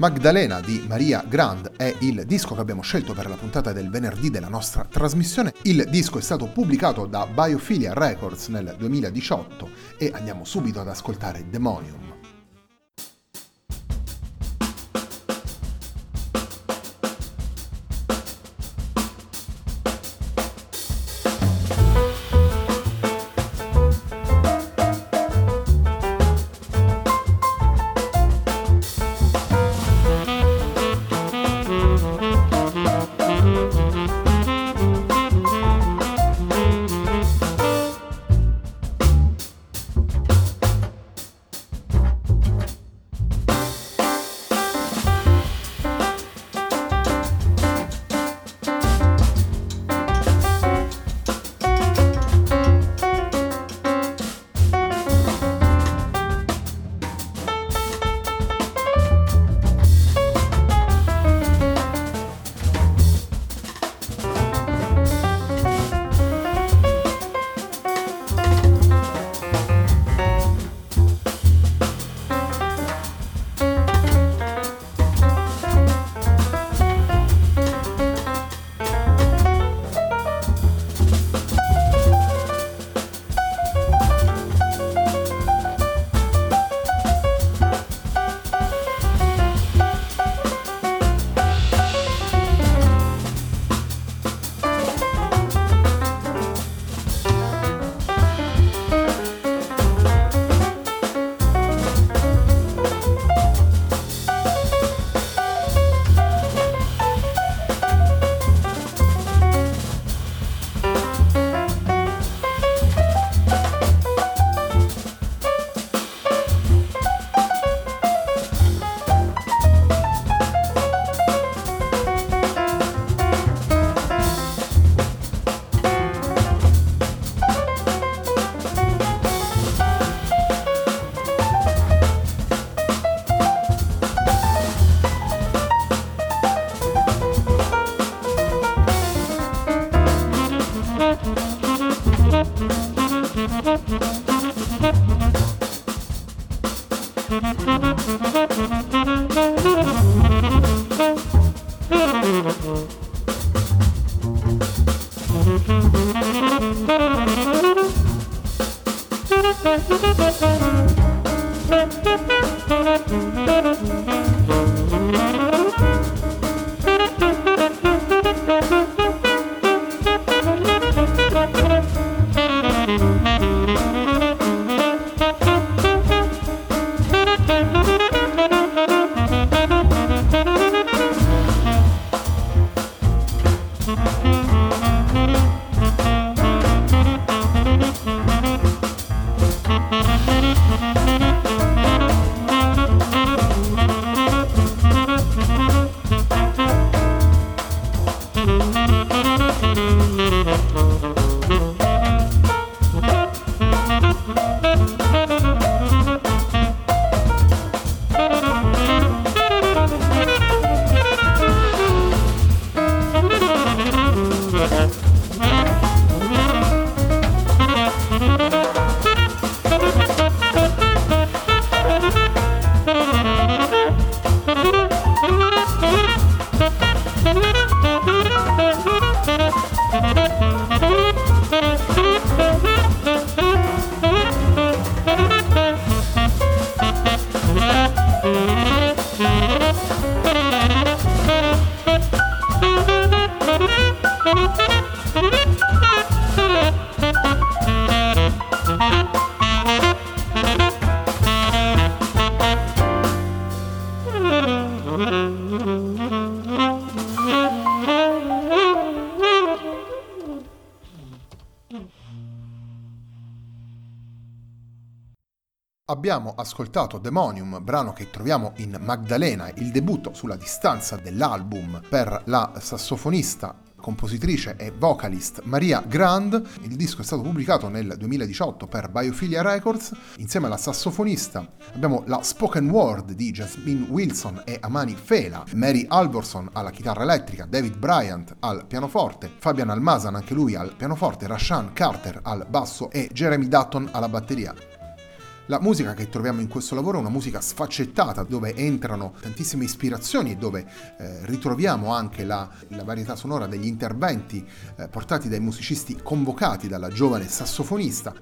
Magdalena di Maria Grand è il disco che abbiamo scelto per la puntata del venerdì della nostra trasmissione. Il disco è stato pubblicato da Biophilia Records nel 2018 e andiamo subito ad ascoltare Demonium. Música Abbiamo ascoltato Demonium, brano che troviamo in Magdalena, il debutto sulla distanza dell'album per la sassofonista compositrice e vocalist Maria Grand. Il disco è stato pubblicato nel 2018 per Biophilia Records. Insieme alla sassofonista abbiamo la spoken word di Jasmine Wilson e Amani Fela, Mary Alborson alla chitarra elettrica, David Bryant al pianoforte, Fabian Almasan anche lui al pianoforte, Rashan Carter al basso e Jeremy Dutton alla batteria. La musica che troviamo in questo lavoro è una musica sfaccettata dove entrano tantissime ispirazioni e dove eh, ritroviamo anche la, la, varietà sonora degli interventi eh, portati dai musicisti convocati dalla giovane sassofonista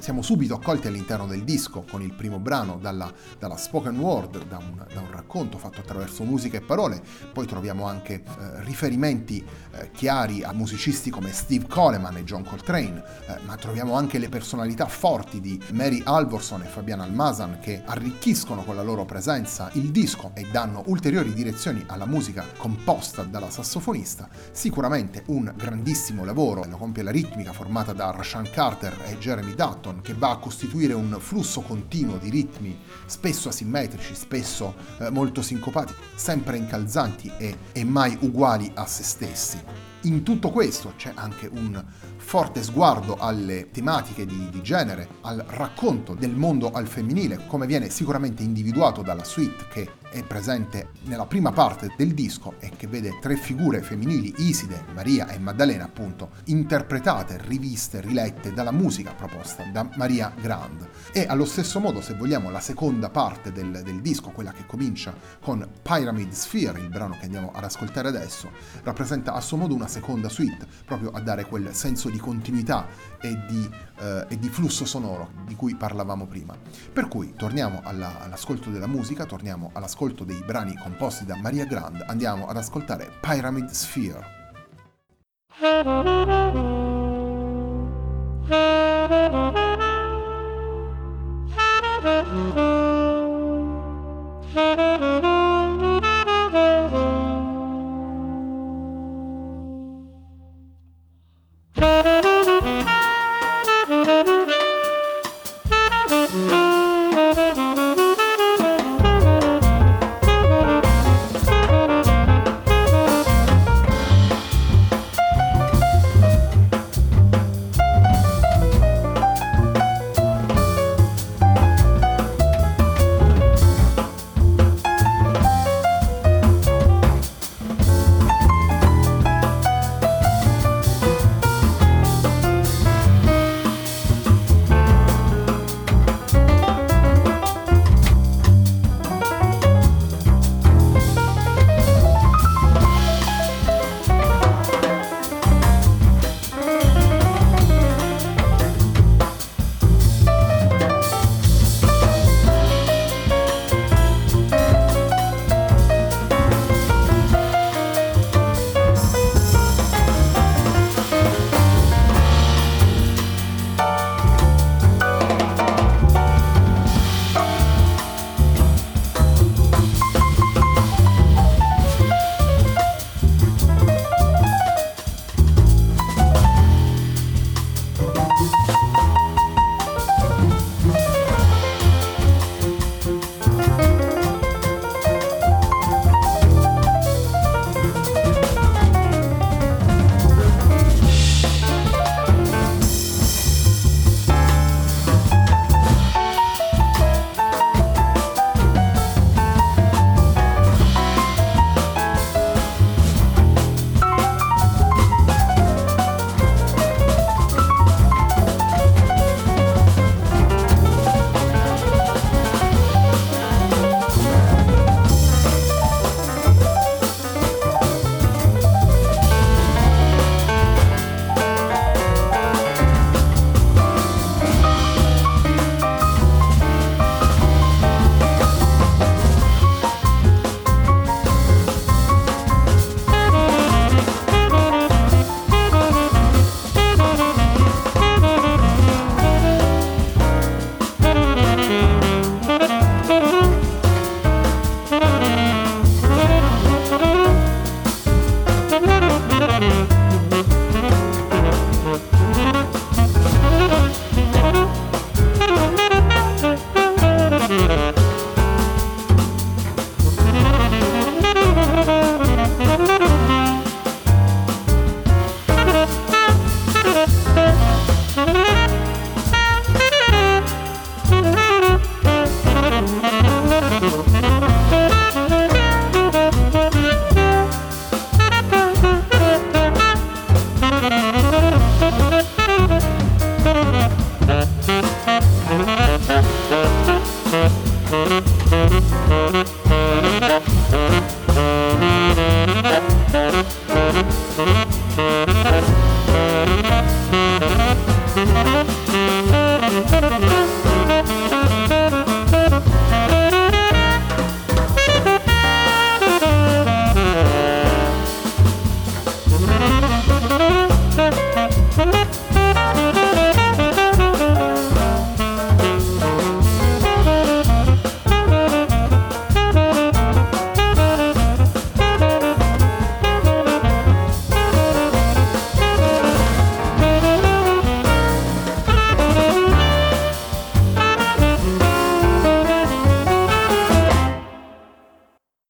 siamo subito accolti all'interno del disco con il primo brano dalla, dalla spoken word, da un, da un, racconto fatto attraverso musica e parole, poi troviamo anche eh, riferimenti eh, chiari a musicisti come Steve Coleman e John Coltrane, eh, ma troviamo anche le personalità forti di Mary Alvorson e Fabian Almasan che arricchiscono con la loro presenza il disco e danno ulteriori direzioni alla musica composta dalla sassofonista. Sicuramente un grandissimo lavoro, lo compie la ritmica formata da Rashan Carter e Jeremy Dutton Hamilton che va a costituire un flusso continuo di ritmi spesso asimmetrici, spesso eh, molto sincopati, sempre incalzanti e, e mai uguali a se stessi. In tutto questo c'è anche un forte sguardo alle tematiche di, di, genere, al racconto del mondo al femminile, come viene sicuramente individuato dalla suite che è presente nella prima parte del disco e che vede tre figure femminili, Iside, Maria e Maddalena, appunto, interpretate, riviste, rilette dalla musica proposta da Maria Grand. E allo stesso modo, se vogliamo, la seconda parte del, del disco, quella che comincia con Pyramid Sphere, il brano che andiamo ad ascoltare adesso, rappresenta a suo modo una seconda suite, proprio a dare quel senso di continuità e di, eh, e di flusso sonoro di cui parlavamo prima. Per cui torniamo alla, all'ascolto della musica, torniamo all'ascolto all'ascolto dei brani composti da Maria Grand, andiamo ad ascoltare Pyramid Sphere.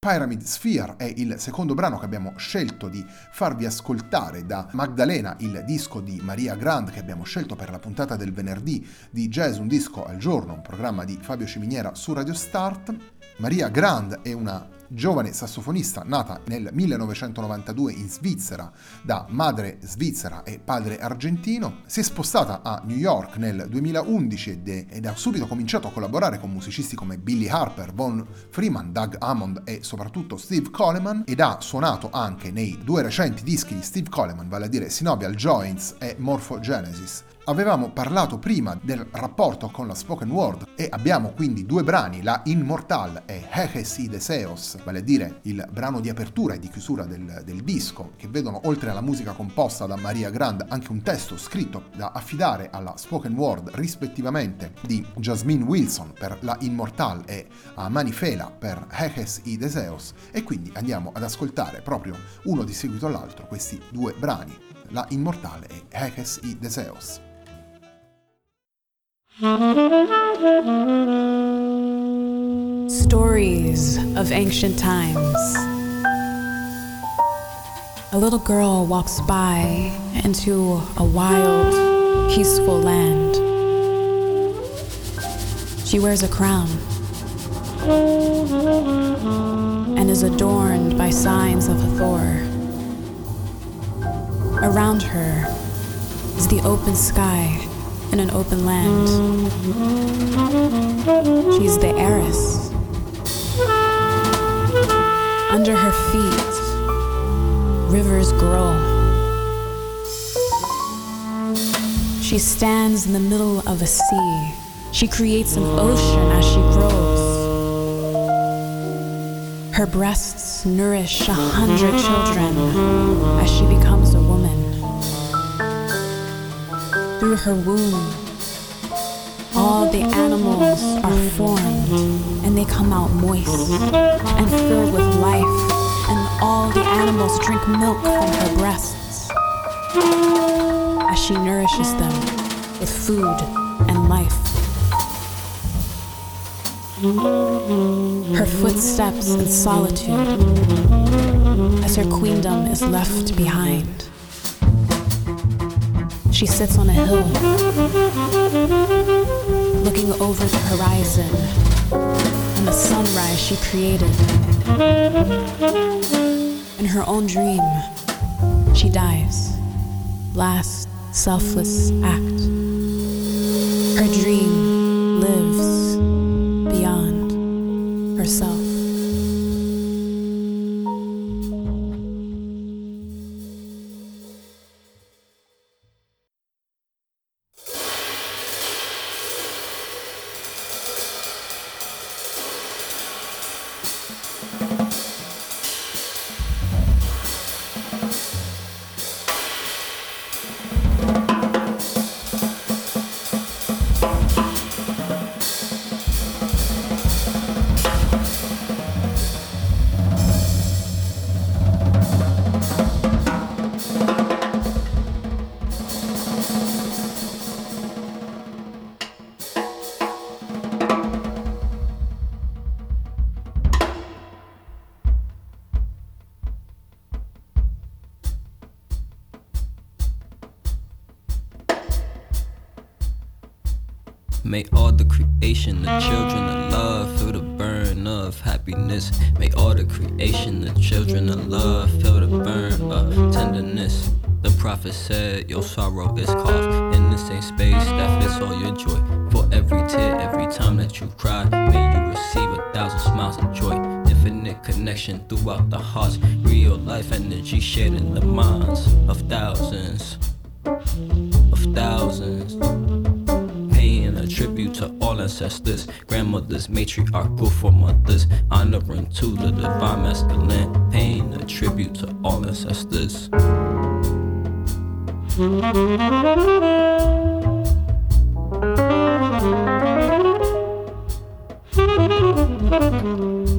Pyramid Sphere è il secondo brano che abbiamo scelto di farvi ascoltare da Magdalena, il disco di Maria Grand che abbiamo scelto per la puntata del venerdì di Jazz Un Disco al Giorno, un programma di Fabio Ciminiera su Radio Start. Maria Grand è una giovane sassofonista nata nel 1992 in Svizzera da madre svizzera e padre argentino, si è spostata a New York nel 2011 ed, ha subito cominciato a collaborare con musicisti come Billy Harper, Von Freeman, Doug Hammond e soprattutto Steve Coleman ed ha suonato anche nei due recenti dischi di Steve Coleman, vale a dire Synovial Joints e Morphogenesis. Avevamo parlato prima del rapporto con la spoken word e abbiamo quindi due brani, la Immortal e Hejes y Deseos, vale a dire il brano di apertura e di chiusura del, del, disco, che vedono oltre alla musica composta da Maria Grand anche un testo scritto da affidare alla spoken word rispettivamente di Jasmine Wilson per la Immortal e a Manifela per Hejes y Deseos e quindi andiamo ad ascoltare proprio uno di seguito all'altro questi due brani, la Immortale e Hejes y Deseos. Stories of ancient times. A little girl walks by into a wild, peaceful land. She wears a crown and is adorned by signs of Thor. Around her is the open sky in an open land. She's the heiress. Under her feet, rivers grow. She stands in the middle of a sea. She creates an ocean as she grows. Her breasts nourish a hundred children as she becomes through her womb. All the animals are formed and they come out moist and filled with life, and all the animals drink milk from her breasts as she nourishes them with food and life. Her footsteps in solitude as her queendom is left behind. She sits on a hill, looking over the horizon and the sunrise she created. In her own dream, she dies. Last selfless act. Her dream lives beyond herself. May all the creation, the children of love, feel the burn of happiness. May all the creation, the children of love, feel the burn of tenderness. The prophet said, Your sorrow is caused in the same space that fits all your joy. For every tear, every time that you cry, may you receive a thousand smiles of joy. Infinite connection throughout the hearts, real life energy shared in the minds of thousands, ancestors, grandmothers, matriarchal foremothers, honoring to the divine masculine, paying a tribute to all ancestors.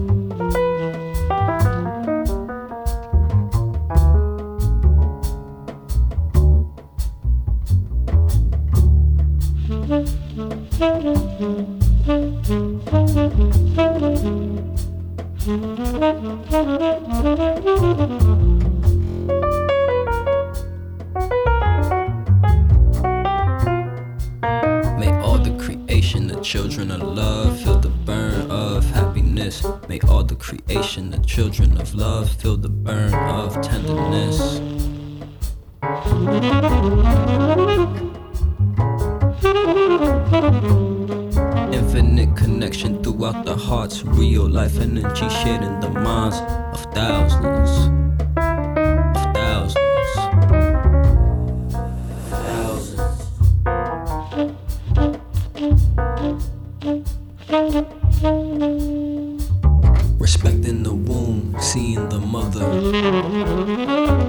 children of love, feel the burn of happiness. May all the creation, the children of love, feel the burn of tenderness. Infinite connection throughout the hearts, real life energy shared in the minds of thousands. Of thousands. Thousands. Respecting the womb, seeing the mother.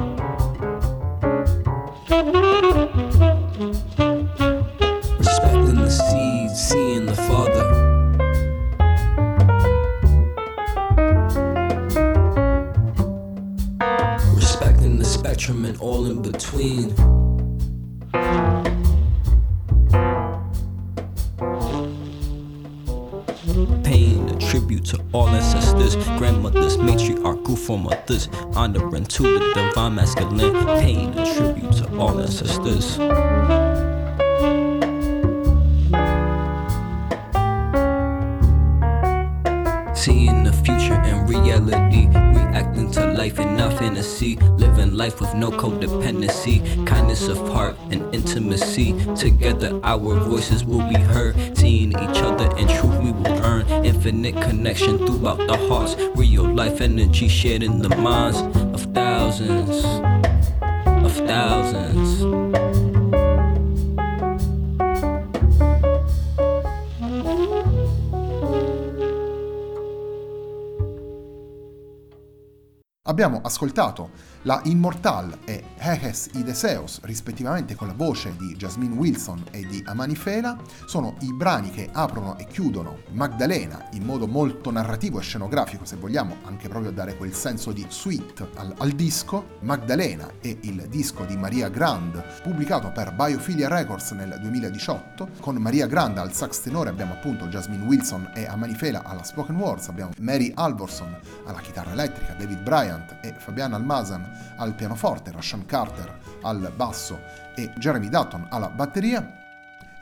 Foremothers, honoring to the divine masculine, paying tribute to all ancestors. Seeing the future and reality, reacting to life and not fantasy, living life with no codependency, kindness of heart and intimacy. Together, our voices will be heard, seeing each other and truth we will earn. Infinite connection throughout the hearts, real life energy shared in the minds of thousands, of thousands. Abbiamo ascoltato la Immortal e Hejes y Deseos, rispettivamente con la voce di Jasmine Wilson e di Amani Fela, sono i brani che aprono e chiudono Magdalena in modo molto narrativo e scenografico, se vogliamo anche proprio dare quel senso di suite al, al disco. Magdalena è il disco di Maria Grand, pubblicato per Biophilia Records nel 2018. Con Maria Grand al sax tenore abbiamo appunto Jasmine Wilson e Amani Fela alla spoken words, abbiamo Mary Alvorson alla chitarra elettrica, David Bryant e Fabiana Almasan al pianoforte, Rashan Carter al basso e Jeremy Dutton alla batteria.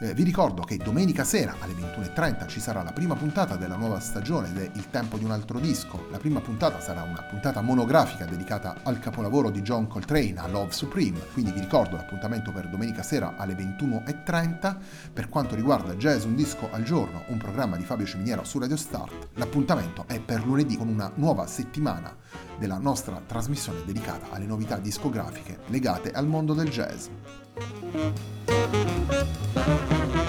Eh, vi ricordo che domenica sera alle 21.30 ci sarà la prima puntata della nuova stagione è Il tempo di un altro disco. La prima puntata sarà una puntata monografica dedicata al capolavoro di John Coltrane, a Love Supreme, quindi vi ricordo l'appuntamento per domenica sera alle 21.30. Per quanto riguarda Jazz Un Disco al Giorno, un programma di Fabio Ciminiera su Radio Start, l'appuntamento è per lunedì con una nuova settimana della nostra trasmissione dedicata alle novità discografiche legate al mondo del jazz. Thank you.